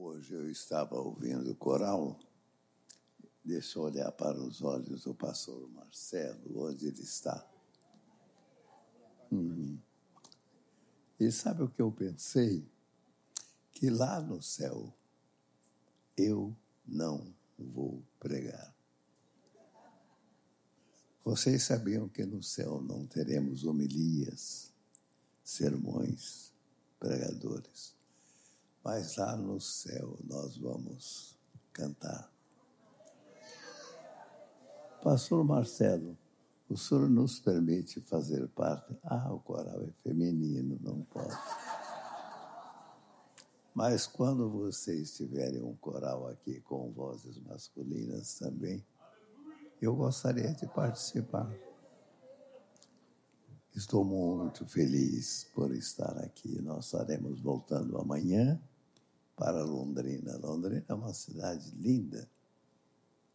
Hoje eu estava ouvindo o coral. Deixa eu olhar para os olhos do pastor Marcelo, onde ele está. Hum. E sabe o que eu pensei? Que lá no céu eu não vou pregar. Vocês sabiam que no céu não teremos homilias, sermões, pregadores. Mas lá no céu nós vamos cantar. Pastor Marcelo, o senhor nos permite fazer parte? Ah, o coral é feminino, não pode. Mas quando vocês tiverem um coral aqui com vozes masculinas também, eu gostaria de participar. Estou muito feliz por estar aqui. Nós estaremos voltando amanhã para Londrina. Londrina é uma cidade linda,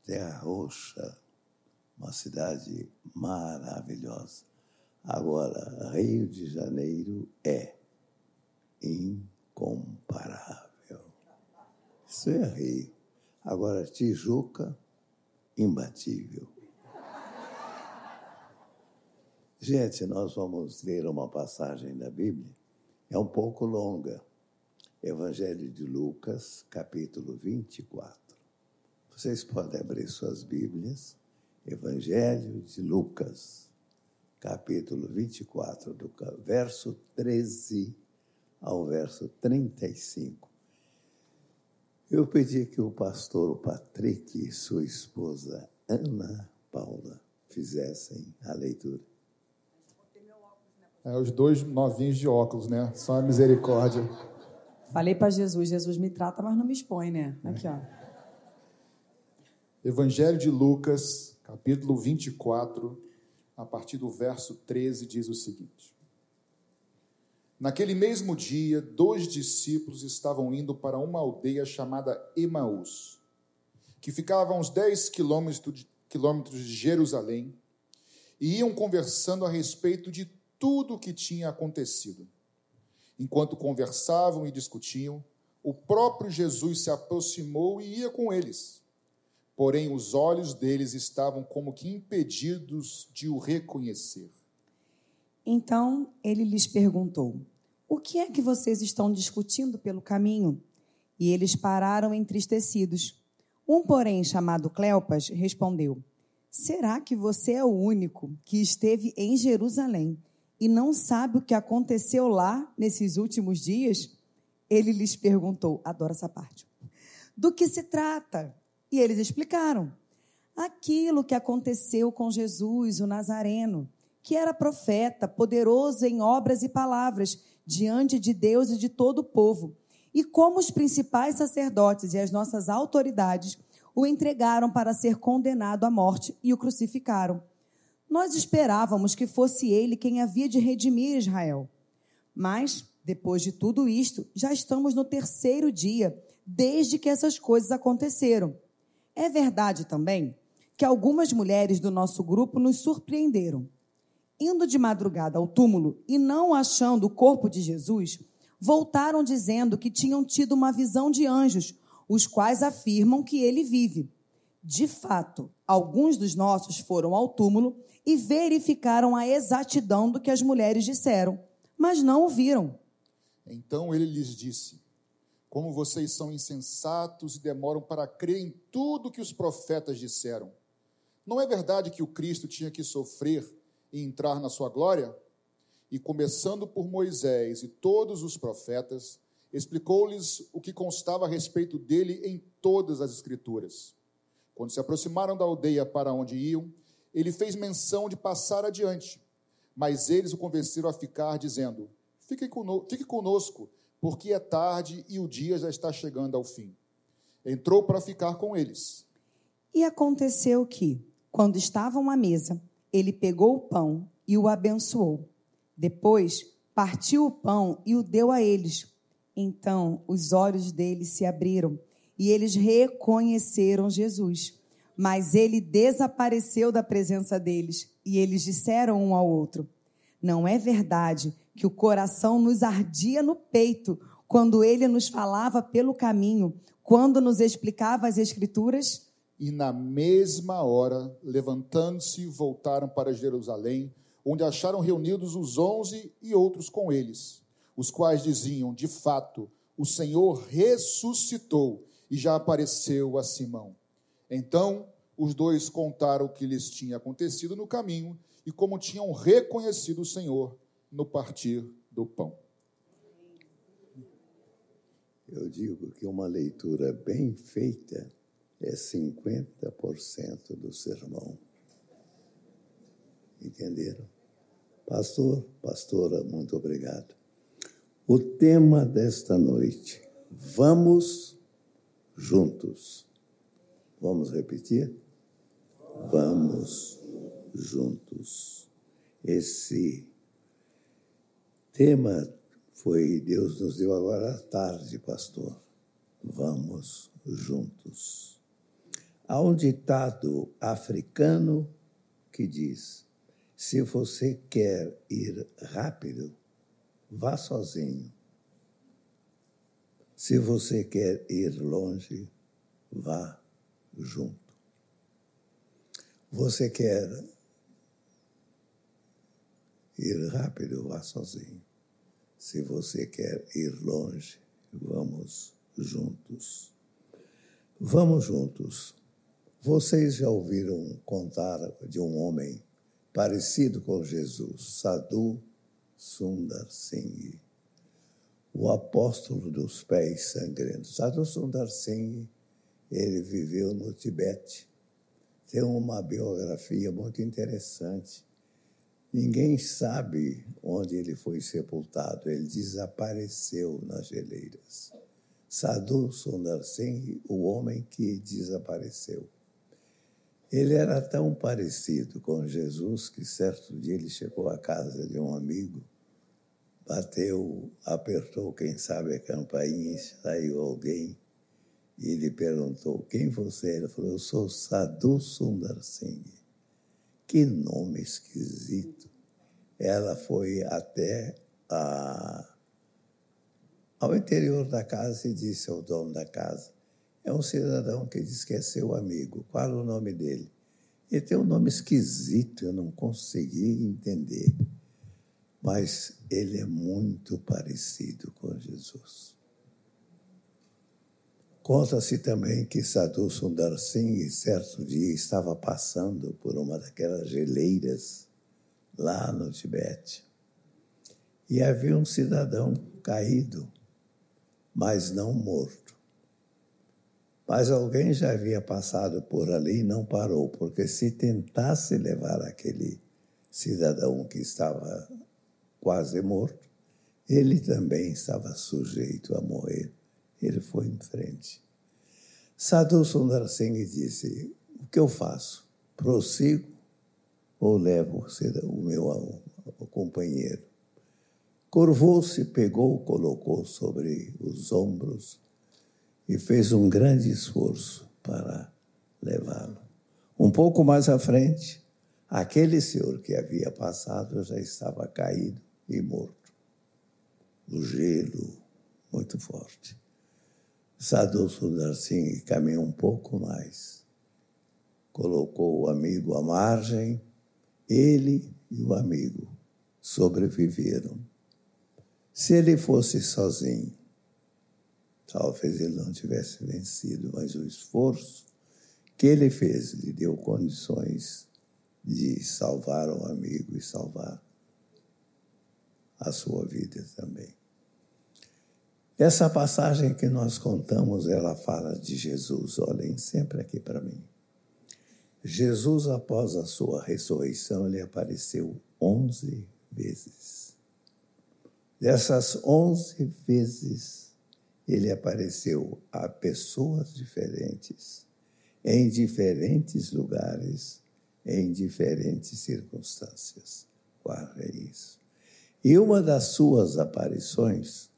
terra roxa, uma cidade maravilhosa. Agora, Rio de Janeiro é incomparável. Isso é Rio. Agora, Tijuca, imbatível. Gente, nós vamos ler uma passagem da Bíblia, é um pouco longa. Evangelho de Lucas, capítulo 24. Vocês podem abrir suas Bíblias. Evangelho de Lucas, capítulo 24, do verso 13 ao verso 35. Eu pedi que o pastor Patrick e sua esposa Ana Paula fizessem a leitura. É, os dois novinhos de óculos, né? Só a misericórdia. Falei para Jesus, Jesus me trata, mas não me expõe, né? Aqui, ó. Evangelho de Lucas, capítulo 24, a partir do verso 13, diz o seguinte: Naquele mesmo dia, dois discípulos estavam indo para uma aldeia chamada Emaús, que ficava a uns 10 quilômetros de Jerusalém, e iam conversando a respeito de tudo o que tinha acontecido. Enquanto conversavam e discutiam, o próprio Jesus se aproximou e ia com eles. Porém, os olhos deles estavam como que impedidos de o reconhecer. Então ele lhes perguntou: O que é que vocês estão discutindo pelo caminho? E eles pararam entristecidos. Um, porém, chamado Cleopas, respondeu: Será que você é o único que esteve em Jerusalém e não sabe o que aconteceu lá nesses últimos dias? Ele lhes perguntou, adoro essa parte, do que se trata? E eles explicaram. Aquilo que aconteceu com Jesus, o Nazareno, que era profeta, poderoso em obras e palavras, diante de Deus e de todo o povo. E como os principais sacerdotes e as nossas autoridades o entregaram para ser condenado à morte e o crucificaram. Nós esperávamos que fosse ele quem havia de redimir Israel. Mas, depois de tudo isto, já estamos no terceiro dia, desde que essas coisas aconteceram. É verdade também que algumas mulheres do nosso grupo nos surpreenderam. Indo de madrugada ao túmulo e não achando o corpo de Jesus, voltaram dizendo que tinham tido uma visão de anjos, os quais afirmam que ele vive. De fato, alguns dos nossos foram ao túmulo e verificaram a exatidão do que as mulheres disseram, mas não o viram. Então ele lhes disse: Como vocês são insensatos e demoram para crer em tudo que os profetas disseram. Não é verdade que o Cristo tinha que sofrer e entrar na sua glória? E começando por Moisés e todos os profetas, explicou-lhes o que constava a respeito dele em todas as Escrituras. Quando se aproximaram da aldeia para onde iam, ele fez menção de passar adiante, mas eles o convenceram a ficar, dizendo: Fique conosco, conosco, porque é tarde e o dia já está chegando ao fim. Entrou para ficar com eles. E aconteceu que, quando estavam à mesa, ele pegou o pão e o abençoou. Depois, partiu o pão e o deu a eles. Então, os olhos deles se abriram e eles reconheceram Jesus mas ele desapareceu da presença deles e eles disseram um ao outro: Não é verdade que o coração nos ardia no peito quando ele nos falava pelo caminho, quando nos explicava as Escrituras? E na mesma hora, levantando-se, voltaram para Jerusalém, onde acharam reunidos os onze e outros com eles, os quais diziam: De fato, o Senhor ressuscitou e já apareceu a Simão. Então, os dois contaram o que lhes tinha acontecido no caminho e como tinham reconhecido o Senhor no partir do pão. Eu digo que uma leitura bem feita é 50% do sermão. Entenderam? Pastor, pastora, muito obrigado. O tema desta noite, vamos juntos. Vamos repetir? Vamos juntos. Esse tema foi Deus nos deu agora à tarde, pastor. Vamos juntos. Há um ditado africano que diz: se você quer ir rápido, vá sozinho. Se você quer ir longe, vá junto. Você quer ir rápido, vá sozinho. Se você quer ir longe, vamos juntos. Vamos juntos. Vocês já ouviram contar de um homem parecido com Jesus, Sadhu Sundar Singh, o apóstolo dos pés sangrentos. Sadhu Sundar Singh, ele viveu no Tibete. Tem uma biografia muito interessante Ninguém sabe onde ele foi sepultado. Ele desapareceu nas geleiras. Sadhu Sundar Singh, o homem que desapareceu. Ele era tão parecido com Jesus que certo dia ele chegou à casa de um amigo, bateu, apertou, quem sabe, a campainha, saiu alguém e ele perguntou: Quem você é? Ele falou: Eu sou Sadhu Sundar Singh. Que nome esquisito. Ela foi até a, ao interior da casa e disse ao dono da casa: É um cidadão que diz que é seu amigo. Qual é o nome dele? Ele tem um nome esquisito, eu não consegui entender. Mas ele é muito parecido com Jesus. Conta-se também que Sadhu Sundar Singh, certo dia, estava passando por uma daquelas geleiras lá no Tibete. E havia um cidadão caído, mas não morto. Mas alguém já havia passado por ali e não parou, porque se tentasse levar aquele cidadão que estava quase morto, ele também estava sujeito a morrer ele foi em frente. Sadhu Sundar Singh disse: O que eu faço? Prossigo ou levo o meu companheiro? Curvou-se, pegou, colocou sobre os ombros e fez um grande esforço para levá-lo. Um pouco mais à frente, aquele senhor que havia passado já estava caído e morto. O gelo muito forte. Sadhu Sundar Singh caminhou um pouco mais. Colocou o amigo à margem, ele e o amigo sobreviveram. Se ele fosse sozinho, talvez ele não tivesse vencido, mas o esforço que ele fez lhe deu condições de salvar o amigo e salvar a sua vida também. Essa passagem que nós contamos, ela fala de Jesus. Olhem sempre aqui para mim. Jesus, após a sua ressurreição, ele apareceu onze vezes. Dessas onze vezes, ele apareceu a pessoas diferentes, em diferentes lugares, em diferentes circunstâncias. Guarda isso. E uma das suas aparições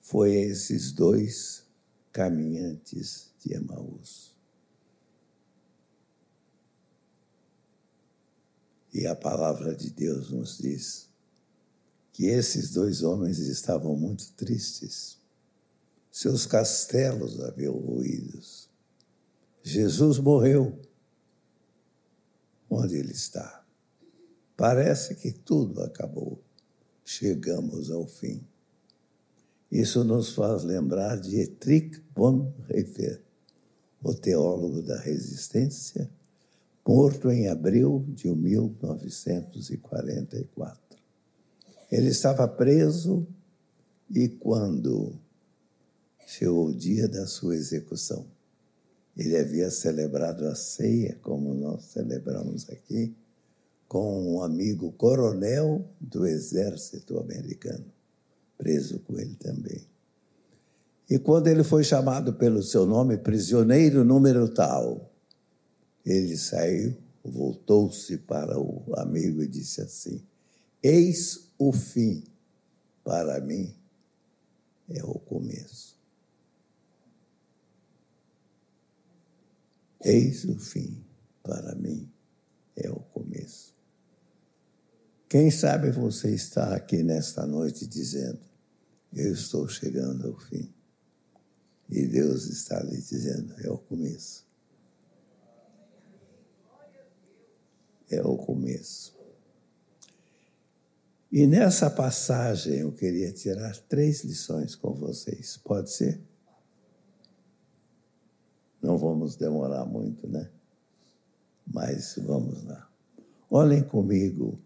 foi esses dois caminhantes de Emaús. E a palavra de Deus nos diz que esses dois homens estavam muito tristes, seus castelos haviam ruídos. Jesus morreu. Onde ele está? Parece que tudo acabou. Chegamos ao fim. Isso nos faz lembrar de Dietrich Bonhoeffer, o teólogo da resistência, morto em abril de 1944. Ele estava preso e quando chegou o dia da sua execução, ele havia celebrado a ceia, como nós celebramos aqui, com um amigo coronel do exército americano, preso com ele também. E quando ele foi chamado pelo seu nome, prisioneiro número tal, ele saiu, voltou-se para o amigo e disse assim: Eis o fim, para mim é o começo. Eis o fim, para mim é o começo. Quem sabe você está aqui nesta noite dizendo: Eu estou chegando ao fim. E Deus está lhe dizendo: é o começo. É o começo. E nessa passagem eu queria tirar três lições com vocês. Pode ser? Não vamos demorar muito, né? Mas vamos lá. Olhem comigo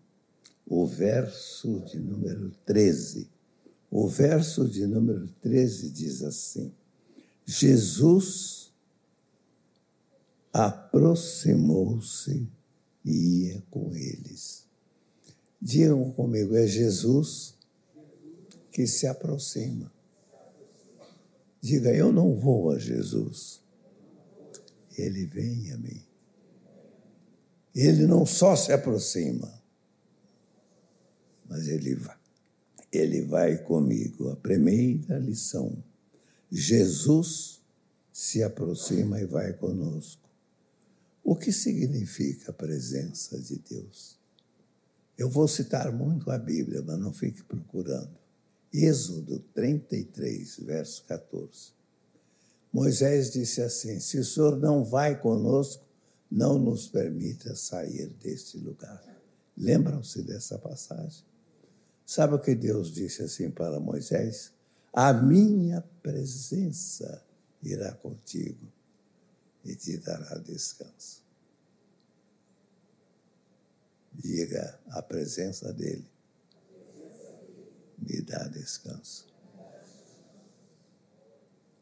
o verso de número 13. O verso de número 13 diz assim: Jesus aproximou-se e ia com eles. Digam comigo, é Jesus que se aproxima. Diga, eu não vou a Jesus, ele vem a mim. Ele não só se aproxima, mas ele vai, ele vai comigo. A primeira lição Jesus se aproxima e vai conosco. O que significa a presença de Deus? Eu vou citar muito a Bíblia, mas não fique procurando. Êxodo 33, verso 14. Moisés disse assim: Se o Senhor não vai conosco, não nos permita sair deste lugar. Lembram-se dessa passagem? Sabe o que Deus disse assim para Moisés? a minha presença irá contigo e te dará descanso. Diga a presença dele me dá descanso.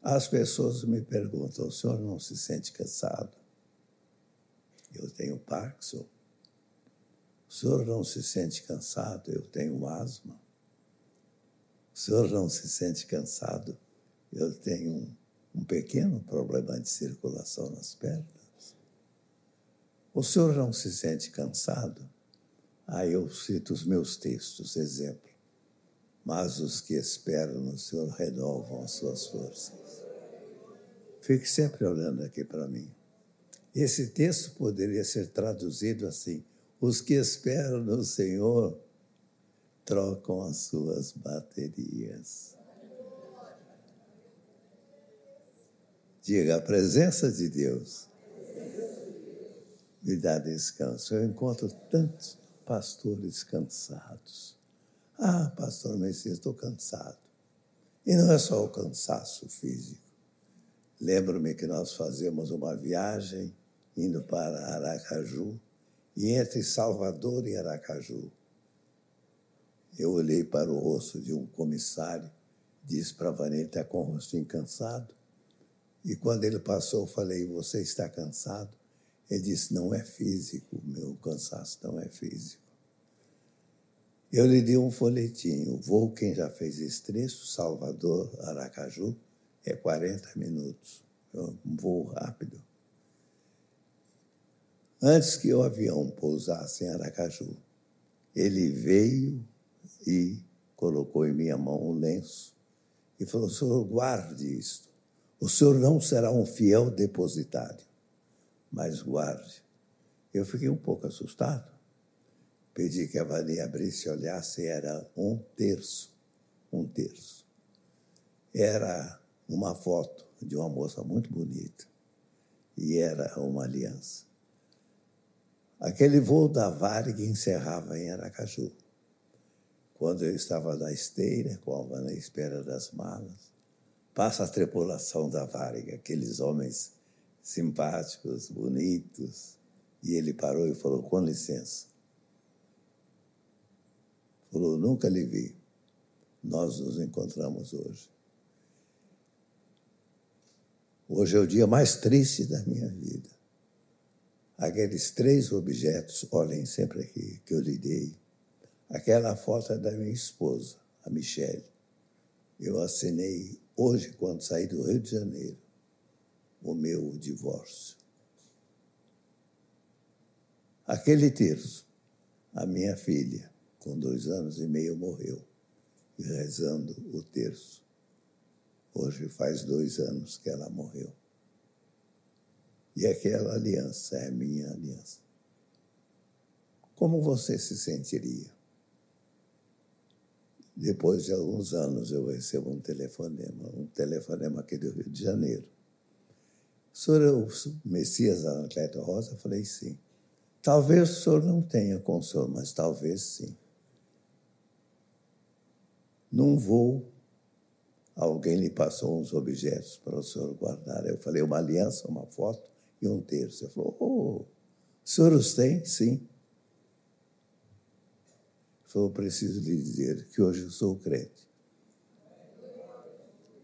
As pessoas me perguntam: o senhor não se sente cansado? Eu tenho Parkinson. O senhor não se sente cansado? Eu tenho asma. O senhor não se sente cansado? Eu tenho um, um pequeno problema de circulação nas pernas. O senhor não se sente cansado? Aí eu cito os meus textos, exemplo. Mas os que esperam no Senhor renovam as suas forças. Fique sempre olhando aqui para mim. Esse texto poderia ser traduzido assim: os que esperam no Senhor trocam as suas baterias. Diga, a presença de Deus me dá descanso. Eu encontro tantos pastores cansados. Ah, pastor Messias, estou cansado. E não é só o cansaço físico. Lembro-me que nós fazemos uma viagem indo para Aracaju, e entre Salvador e Aracaju, eu olhei para o rosto de um comissário, disse para Vanessa, está com o rosto cansado. E quando ele passou, falei, você está cansado? Ele disse, não é físico, meu cansaço não é físico. Eu lhe dei um folhetinho, voo, quem já fez esse trecho, Salvador, Aracaju, é 40 minutos, é um voo rápido. Antes que o avião pousasse em Aracaju, ele veio e colocou em minha mão um lenço e falou: Senhor, guarde isto. O senhor não será um fiel depositário, mas guarde. Eu fiquei um pouco assustado. Pedi que a Vania abrisse e olhasse, era um terço. Um terço. Era uma foto de uma moça muito bonita e era uma aliança. Aquele voo da Varig encerrava em Aracaju. Quando eu estava na esteira, com a Alva na espera das malas, passa a tripulação da Varig, aqueles homens simpáticos, bonitos, e ele parou e falou: com licença. Falou: nunca lhe vi. Nós nos encontramos hoje. Hoje é o dia mais triste da minha vida. Aqueles três objetos, olhem sempre aqui, que eu lhe dei. Aquela foto é da minha esposa, a Michelle. Eu assinei hoje, quando saí do Rio de Janeiro, o meu divórcio. Aquele terço, a minha filha, com dois anos e meio, morreu, e rezando o terço. Hoje faz dois anos que ela morreu. E aquela aliança é minha aliança. Como você se sentiria? Depois de alguns anos eu recebo um telefonema, um telefonema aqui do Rio de Janeiro. O senhor é o Messias Anacleto Rosa? Eu falei, sim. Talvez o senhor não tenha consolo, mas talvez sim. Num voo, alguém lhe passou uns objetos para o senhor guardar. Eu falei, uma aliança, uma foto e um terço. Ele falou, oh, o senhor os tem? Sim. Falou, preciso lhe dizer que hoje eu sou crente.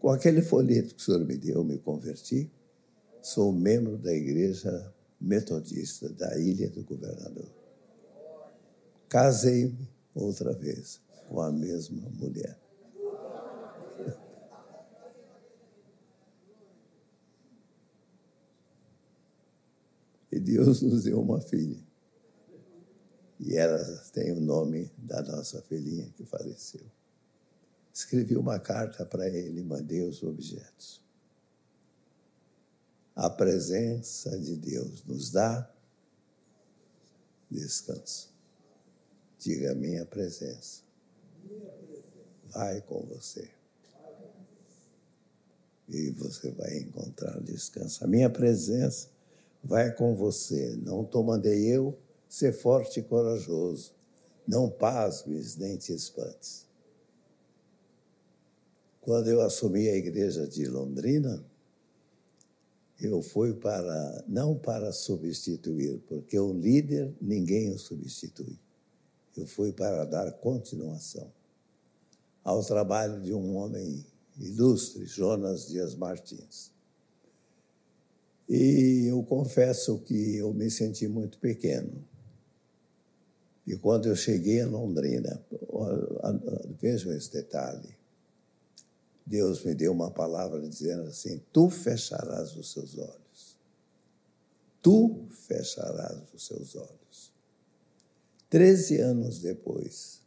Com aquele folheto que o senhor me deu, eu me converti. Sou membro da igreja metodista da Ilha do Governador. Casei-me outra vez com a mesma mulher. Deus nos deu uma filha. E ela tem o nome da nossa filhinha que faleceu. Escrevi uma carta para ele, mandei os objetos. A presença de Deus nos dá descanso. Diga minha presença. Vai com você. E você vai encontrar descanso. A minha presença vai com você. Não te mandei eu ser forte e corajoso. Não pasmes nem te espantes. Quando eu assumi a igreja de Londrina, eu fui para, não para substituir, porque o líder ninguém o substitui. Eu fui para dar continuação ao trabalho de um homem ilustre, Jonas Dias Martins. E eu confesso que eu me senti muito pequeno. E quando eu cheguei a Londrina, vejam esse detalhe, Deus me deu uma palavra dizendo assim: Tu fecharás os seus olhos. Tu fecharás os seus olhos. Treze anos depois,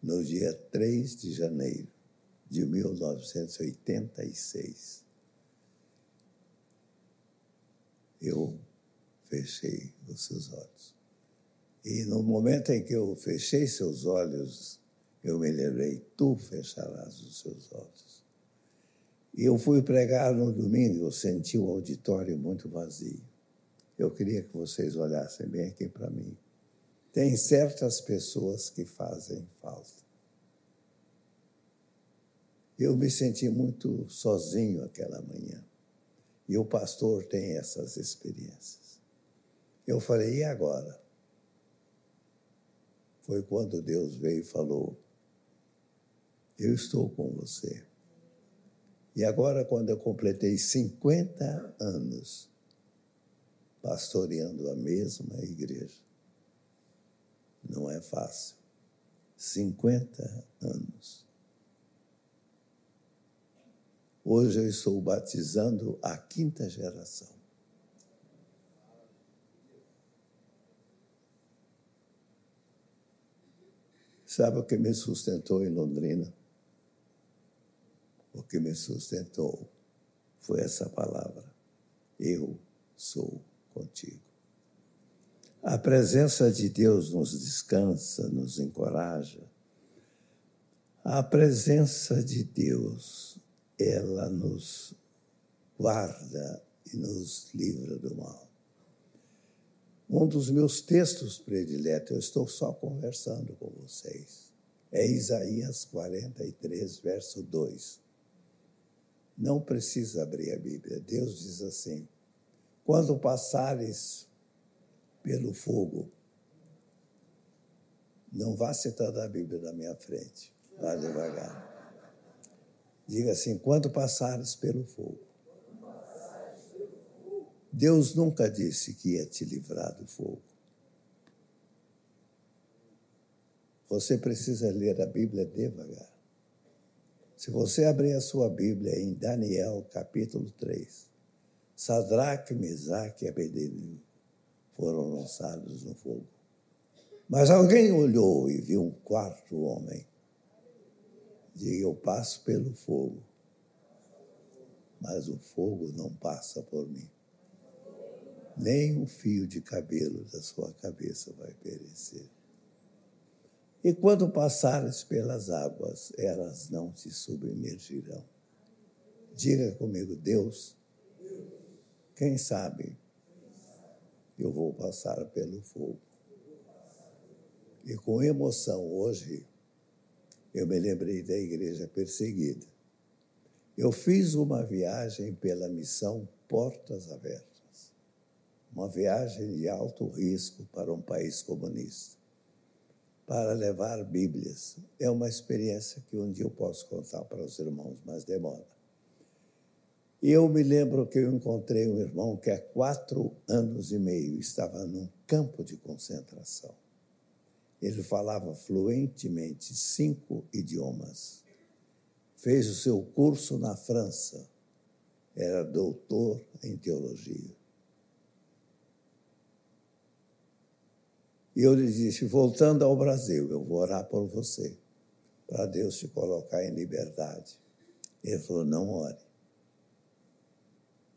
no dia 3 de janeiro de 1986, eu fechei os seus olhos. E no momento em que eu fechei seus olhos, eu me lembrei, tu fecharás os seus olhos. E eu fui pregar no domingo, eu senti o auditório muito vazio. Eu queria que vocês olhassem bem aqui para mim. Tem certas pessoas que fazem falta. Eu me senti muito sozinho aquela manhã. E o pastor tem essas experiências. Eu falei, e agora? Foi quando Deus veio e falou: Eu estou com você. E agora, quando eu completei 50 anos pastoreando a mesma igreja, não é fácil. 50 anos. Hoje eu estou batizando a quinta geração. Sabe o que me sustentou em Londrina? O que me sustentou foi essa palavra: Eu sou contigo. A presença de Deus nos descansa, nos encoraja. A presença de Deus, ela nos guarda e nos livra do mal. Um dos meus textos prediletos, eu estou só conversando com vocês, é Isaías 43, verso 2. Não precisa abrir a Bíblia. Deus diz assim: Quando passares pelo fogo, não vá citando a Bíblia na minha frente. Vá devagar. Diga assim: quando passares pelo fogo. Deus nunca disse que ia te livrar do fogo. Você precisa ler a Bíblia devagar. Se você abrir a sua Bíblia em Daniel, capítulo 3, Sadraque, Mesaque e Abednego foram lançados no fogo. Mas alguém olhou e viu um quarto homem. Diga, eu passo pelo fogo, mas o fogo não passa por mim. Nem um fio de cabelo da sua cabeça vai perecer. E quando passares pelas águas, elas não te submergirão. Diga comigo, Deus, quem sabe eu vou passar pelo fogo. E com emoção, hoje, eu me lembrei da igreja perseguida. Eu fiz uma viagem pela missão Portas Abertas, uma viagem de alto risco para um país comunista para levar Bíblias. É uma experiência que um dia eu posso contar para os irmãos, mas demora. E eu me lembro que eu encontrei um irmão que há quatro anos e meio estava num campo de concentração. Ele falava fluentemente cinco idiomas. Fez o seu curso na França. Era doutor em teologia. E eu lhe disse: voltando ao Brasil, eu vou orar por você, para Deus te colocar em liberdade. Ele falou: não ore.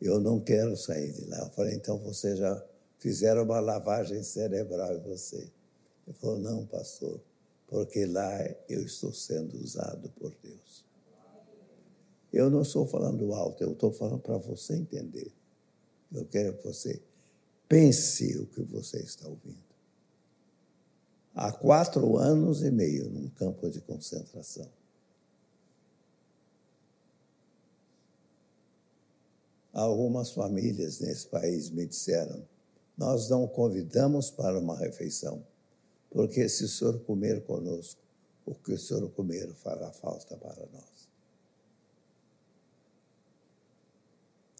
Eu não quero sair de lá. Eu falei: então você já fizeram uma lavagem cerebral em você. Ele falou: não, pastor, porque lá eu estou sendo usado por Deus. Eu não estou falando alto, eu estou falando para você entender. Eu quero que você pense o que você está ouvindo há quatro anos e meio num campo de concentração. Algumas famílias nesse país me disseram: nós não convidamos para uma refeição, porque se o senhor comer conosco, o que o senhor comer fará falta para nós.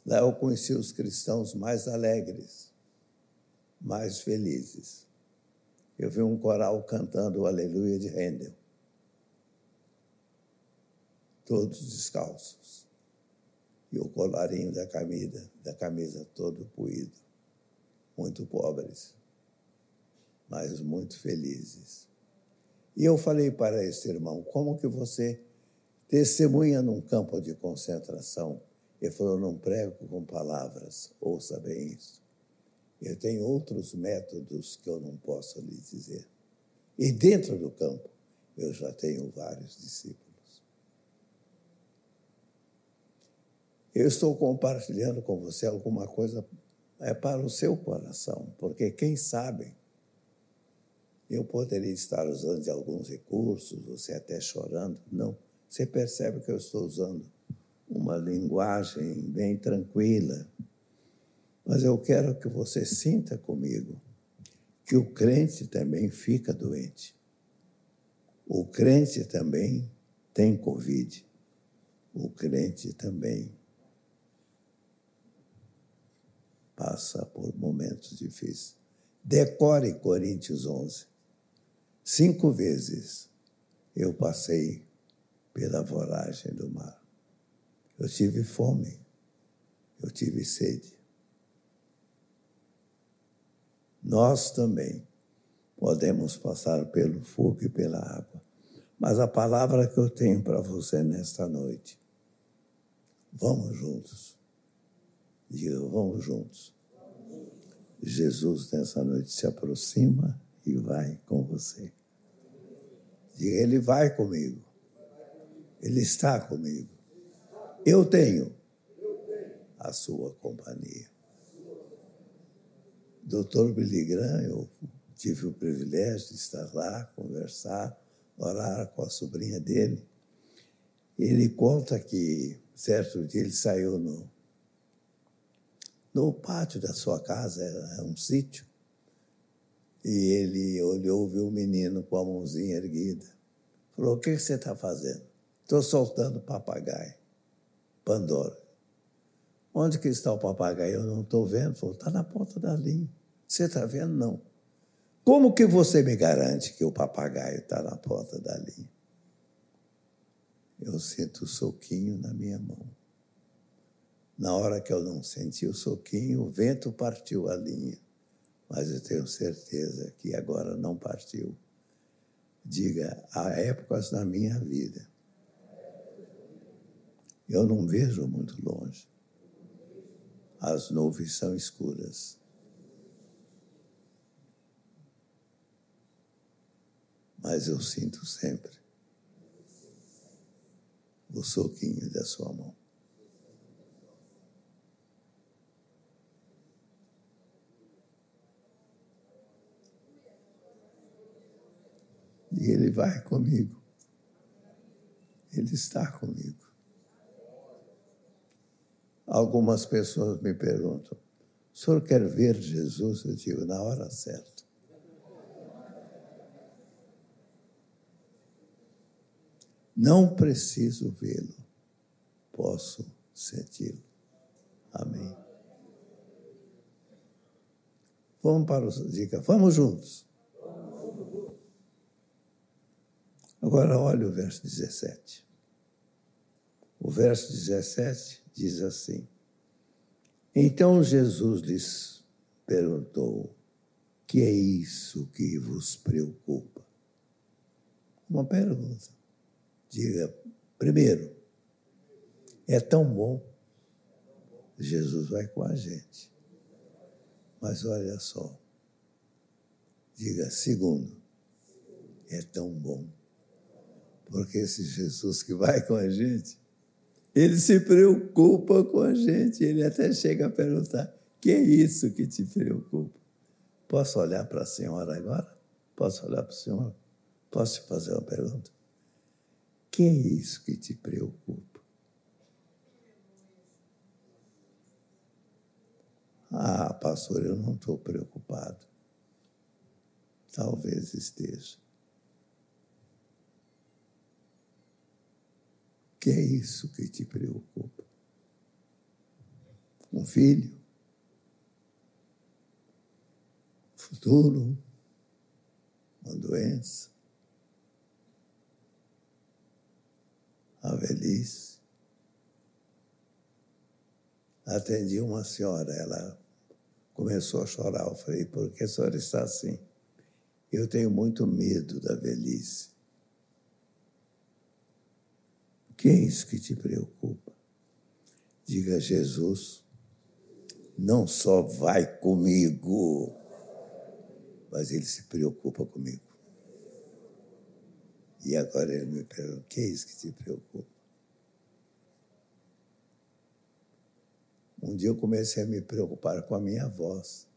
Lá eu conheci os cristãos mais alegres, mais felizes eu vi um coral cantando o Aleluia de Handel. Todos descalços. E o colarinho da camisa, da camisa todo puído. Muito pobres, mas muito felizes. E eu falei para esse irmão, como que você testemunha num campo de concentração? Ele falou, não prego com palavras, ouça bem isso. Eu tenho outros métodos que eu não posso lhe dizer. E dentro do campo, eu já tenho vários discípulos. Eu estou compartilhando com você alguma coisa é para o seu coração, porque quem sabe eu poderia estar usando de alguns recursos, você até chorando. Não, você percebe que eu estou usando uma linguagem bem tranquila, mas eu quero que você sinta comigo que o crente também fica doente. O crente também tem Covid. O crente também passa por momentos difíceis. Decore Coríntios 11. Cinco vezes eu passei pela voragem do mar. Eu tive fome, eu tive sede, nós também podemos passar pelo fogo e pela água. Mas a palavra que eu tenho para você nesta noite, vamos juntos. Diga, vamos juntos. Jesus nessa noite se aproxima e vai com você. Ele vai comigo. Ele está comigo. Eu tenho a sua companhia. Doutor Billy Graham, eu tive o privilégio de estar lá, conversar, orar com a sobrinha dele. Ele conta que certo dia ele saiu no, no pátio da sua casa, era um sítio, e ele olhou, viu o menino com a mãozinha erguida. Falou: O que você está fazendo? Estou soltando papagaio. Pandora. Onde que está o papagaio? Eu não estou vendo. Falou: Está na ponta da linha. Você está vendo? Não. Como que você me garante que o papagaio está na ponta da linha? Eu sinto o soquinho na minha mão. Na hora que eu não senti o soquinho, o vento partiu a linha. Mas eu tenho certeza que agora não partiu. Diga, há épocas na minha vida. Eu não vejo muito longe. As nuvens são escuras. Mas eu sinto sempre o soquinho da sua mão. E Ele vai comigo. Ele está comigo. Algumas pessoas me perguntam: o senhor quer ver Jesus? Eu digo, na hora certa. Não preciso vê-lo, posso senti-lo. Amém. Vamos para os dica, vamos juntos. Agora olha o verso 17. O verso 17 diz assim: Então Jesus lhes perguntou: Que é isso que vos preocupa? Uma pergunta. Diga, primeiro, é tão bom. Jesus vai com a gente. Mas olha só. Diga, segundo, é tão bom. Porque esse Jesus que vai com a gente, ele se preocupa com a gente. Ele até chega a perguntar: que é isso que te preocupa? Posso olhar para a senhora agora? Posso olhar para o senhor? Posso te fazer uma pergunta? que é isso que te preocupa? Ah, pastor, eu não estou preocupado. Talvez esteja. Que é isso que te preocupa? Um filho? Futuro? Uma doença? A velhice? Atendi uma senhora, ela começou a chorar. Eu falei, por que a senhora está assim? Eu tenho muito medo da velhice que é isso que te preocupa? Diga, Jesus, não só vai comigo, mas ele se preocupa comigo. E agora ele me pergunta: o que é isso que te preocupa? Um dia eu comecei a me preocupar com a minha voz,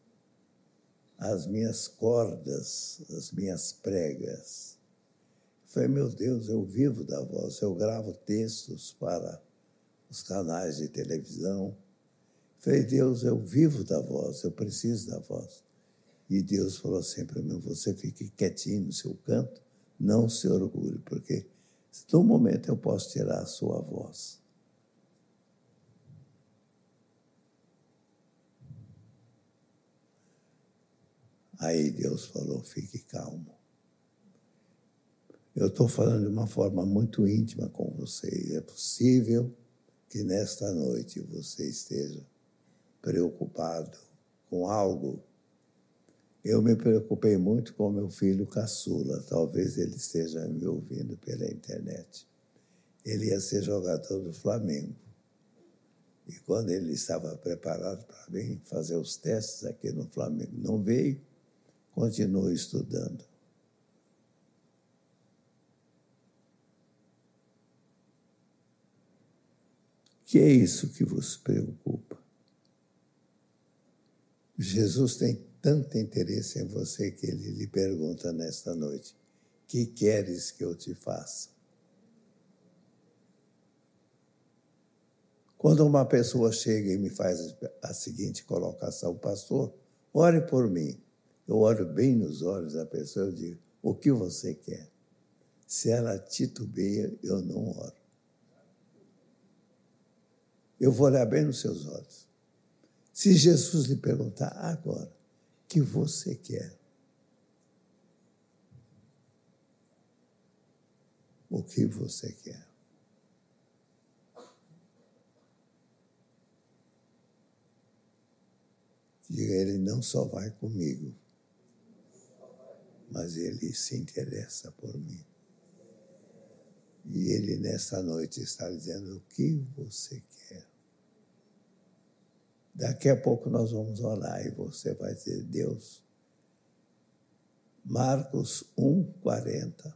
as minhas cordas, as minhas pregas. Falei, meu Deus, eu vivo da voz, eu gravo textos para os canais de televisão. Falei, Deus, eu vivo da voz, eu preciso da voz. E Deus falou assim para mim: você fique quietinho no seu canto, não se orgulhe, porque no momento eu posso tirar a sua voz. Aí Deus falou: fique calmo. Eu estou falando de uma forma muito íntima com você. É possível que nesta noite você esteja preocupado com algo. Eu me preocupei muito com meu filho caçula. Talvez ele esteja me ouvindo pela internet. Ele ia ser jogador do Flamengo. E quando ele estava preparado para vir fazer os testes aqui no Flamengo, não veio, continuou estudando. Que é isso que vos preocupa? Jesus tem tanto interesse em você que ele lhe pergunta nesta noite: Que queres que eu te faça? Quando uma pessoa chega e me faz a seguinte colocação, pastor, ore por mim. Eu olho bem nos olhos da pessoa e digo: O que você quer? Se ela titubeia, eu não oro. Eu vou olhar bem nos seus olhos. Se Jesus lhe perguntar agora, o que você quer? O que você quer? Diga, ele não só vai comigo, mas ele se interessa por mim. E ele nessa noite está dizendo o que você quer. Daqui a pouco nós vamos orar e você vai dizer, Deus, Marcos 1,40.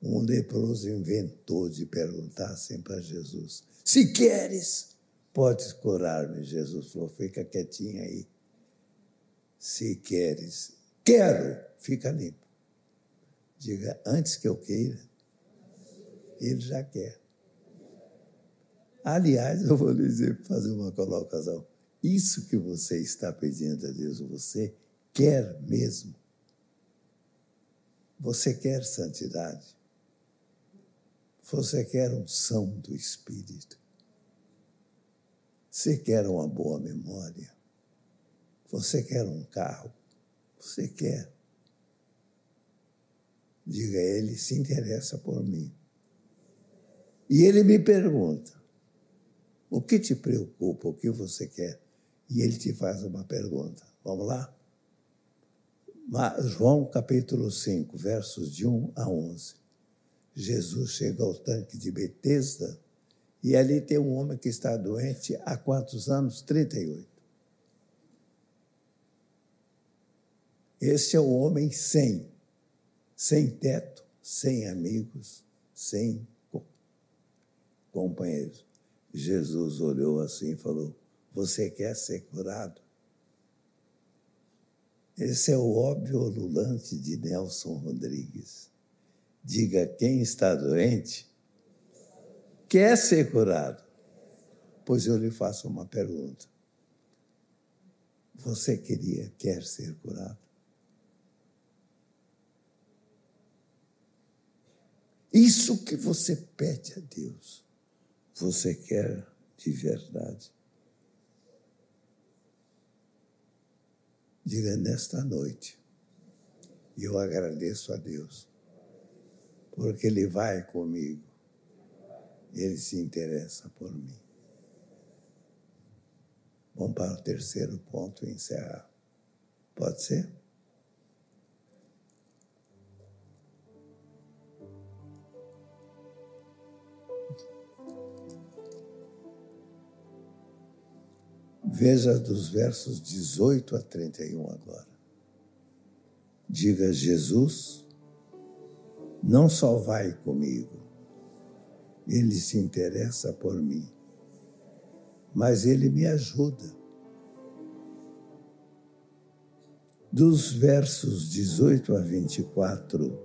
Um leproso inventou de perguntar assim para Jesus: Se queres, podes curar-me. Jesus falou: Fica quietinho aí. Se queres, quero, fica limpo. Diga, antes que eu queira, ele já quer. Aliás, eu vou lhe dizer, fazer uma colocação. Isso que você está pedindo a Deus, você quer mesmo. Você quer santidade. Você quer unção do Espírito. Você quer uma boa memória. Você quer um carro. Você quer. Diga, ele se interessa por mim. E ele me pergunta: o que te preocupa? O que você quer? E ele te faz uma pergunta. Vamos lá? João capítulo 5, versos de 1 a 11. Jesus chega ao tanque de Betesda e ali tem um homem que está doente há quantos anos? 38. Esse é o homem sem, sem teto, sem amigos, sem companheiros. Jesus olhou assim e falou: Você quer ser curado? Esse é o óbvio ululante de Nelson Rodrigues. Diga: quem está doente quer ser curado. Pois eu lhe faço uma pergunta. Você queria, quer ser curado? Isso que você pede a Deus você quer de verdade. Diga nesta noite, eu agradeço a Deus, porque Ele vai comigo, Ele se interessa por mim. Vamos para o terceiro ponto e encerrar. Pode ser? Veja dos versos 18 a 31 agora. Diga, Jesus não só vai comigo, ele se interessa por mim, mas ele me ajuda. Dos versos 18 a 24,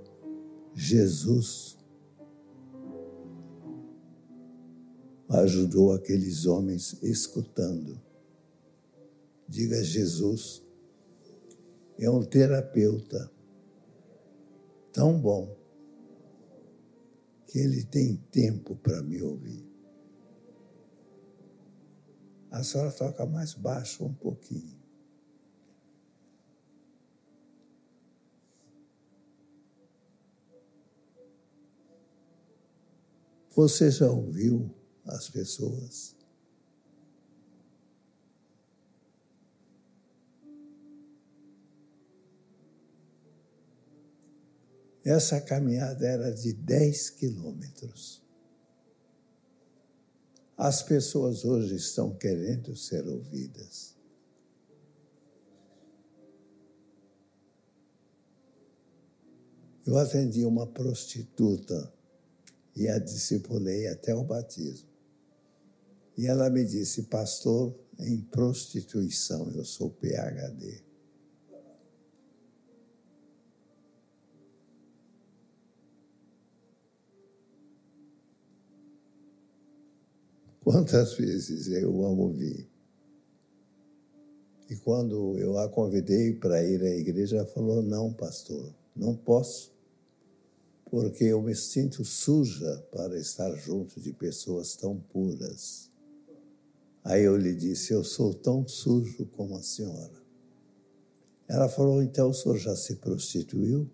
Jesus ajudou aqueles homens escutando Diga Jesus. É um terapeuta tão bom que ele tem tempo para me ouvir. A senhora toca mais baixo um pouquinho. Você já ouviu as pessoas Essa caminhada era de 10 quilômetros. As pessoas hoje estão querendo ser ouvidas. Eu atendi uma prostituta e a discipulei até o batismo. E ela me disse, pastor, em prostituição, eu sou PhD. Quantas vezes eu a ouvi? E quando eu a convidei para ir à igreja, ela falou: Não, pastor, não posso, porque eu me sinto suja para estar junto de pessoas tão puras. Aí eu lhe disse: Eu sou tão sujo como a senhora. Ela falou: Então o senhor já se prostituiu?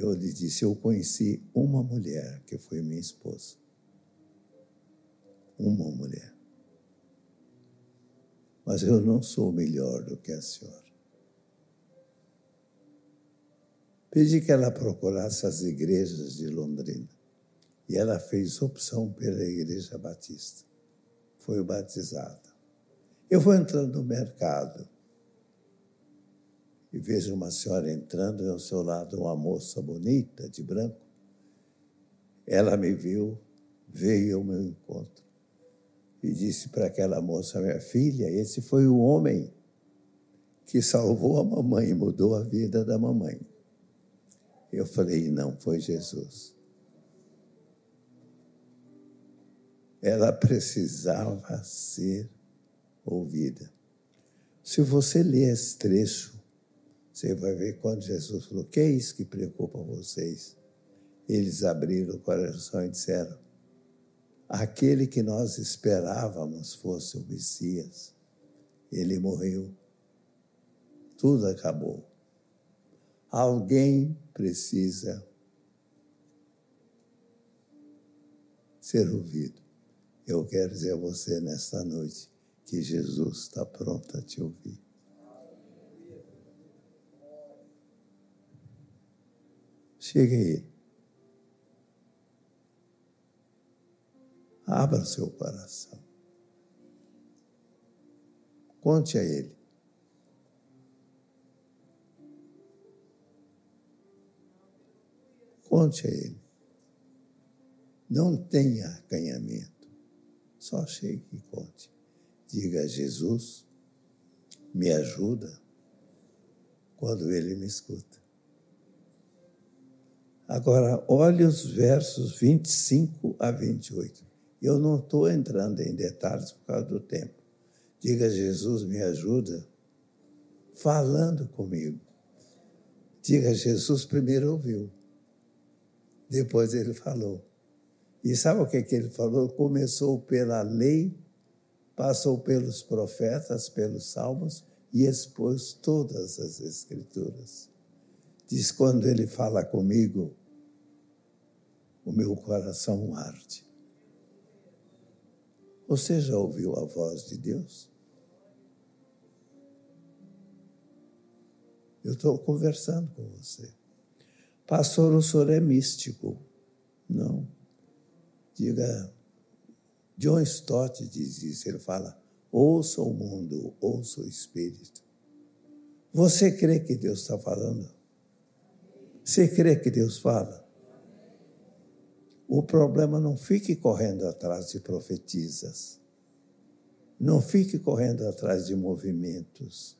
Eu lhe disse: Eu conheci uma mulher que foi minha esposa. Uma mulher. Mas eu não sou melhor do que a senhora. Pedi que ela procurasse as igrejas de Londrina. E ela fez opção pela Igreja Batista. Foi batizada. Eu vou entrando no mercado e vejo uma senhora entrando e ao seu lado uma moça bonita, de branco. Ela me viu, veio ao meu encontro e disse para aquela moça, minha filha, esse foi o homem que salvou a mamãe, mudou a vida da mamãe. Eu falei, não, foi Jesus. Ela precisava ser ouvida. Se você ler esse trecho, você vai ver quando Jesus falou: que é isso que preocupa vocês? Eles abriram o coração e disseram: aquele que nós esperávamos fosse o Messias, ele morreu. Tudo acabou. Alguém precisa ser ouvido. Eu quero dizer a você nesta noite que Jesus está pronto a te ouvir. Chegue aí. Abra seu coração. Conte a Ele. Conte a Ele. Não tenha acanhamento. Só chegue e conte. Diga a Jesus, me ajuda quando Ele me escuta. Agora, olhe os versos 25 a 28. Eu não estou entrando em detalhes por causa do tempo. Diga, Jesus, me ajuda, falando comigo. Diga, Jesus primeiro ouviu, depois ele falou. E sabe o que, que ele falou? Começou pela lei, passou pelos profetas, pelos salmos e expôs todas as escrituras. Diz: quando ele fala comigo, o meu coração arde. Você já ouviu a voz de Deus? Eu estou conversando com você. Pastor, o senhor é místico. Não. Diga, John Stott diz isso, ele fala, ouça o mundo, ouça o Espírito. Você crê que Deus está falando? Você crê que Deus fala? O problema não fique correndo atrás de profetizas. Não fique correndo atrás de movimentos.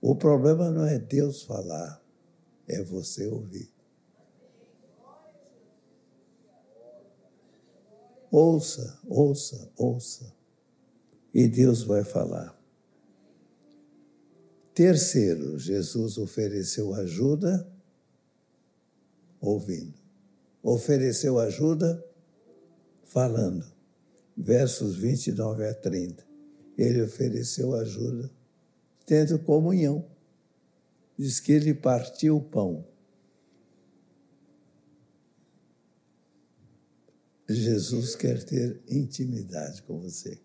O problema não é Deus falar, é você ouvir. Ouça, ouça, ouça. E Deus vai falar. Terceiro, Jesus ofereceu ajuda ouvindo ofereceu ajuda falando. Versos 29 a 30. Ele ofereceu ajuda tendo comunhão. Diz que ele partiu o pão. Jesus quer ter intimidade com você.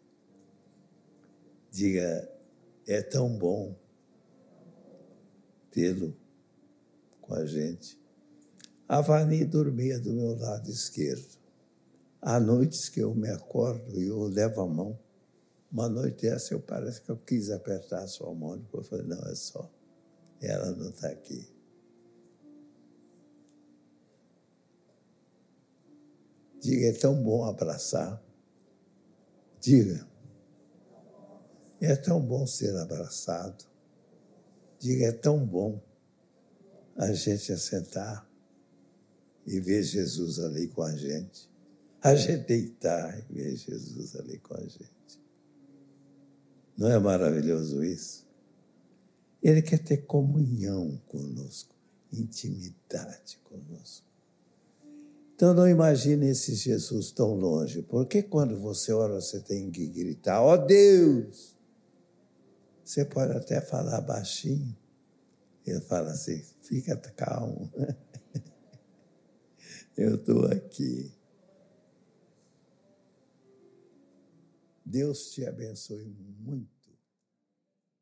Diga, é tão bom tê-lo com a gente. A Vani dormia do meu lado esquerdo. Há noites que eu me acordo e eu levo a mão. Uma noite essa eu parece que eu quis apertar a sua mão. Eu falei, não, é só. Ela não está aqui. Diga, é tão bom abraçar. Diga, é tão bom ser abraçado. Diga, é tão bom a gente assentar e ver Jesus ali com a gente. A gente deitar e ver Jesus ali com a gente. Não é maravilhoso isso? Ele quer ter comunhão conosco, intimidade conosco. Então não imagine esse Jesus tão longe, porque quando você ora você tem que gritar: "Ó oh Deus!" Você pode até falar baixinho. Ele fala assim: "Fica calmo. Eu estou aqui." Deus te abençoe muito.